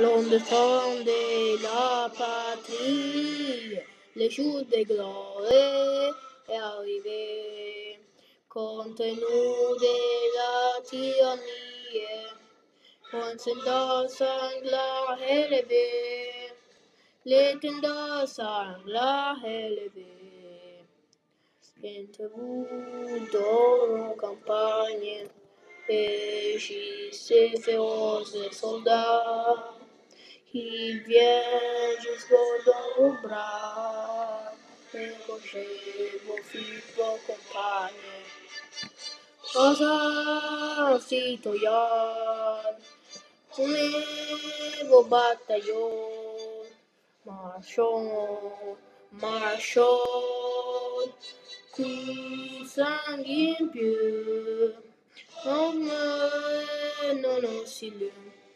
L'on défendait la patrie, les jours de gloire est arrivé. Contre nous de la tyrannie, on s'endort sanglant élevé, l'étendard sanglant élevé. Entre-vous dans nos campagnes, et j'y ces féroces soldats, que vieres do umbral, eu chego, fico companhia. Rosa, sinto yon, levo batalhão, marchou, marchou, com sangue impuro, oh, não, não, não, silêncio.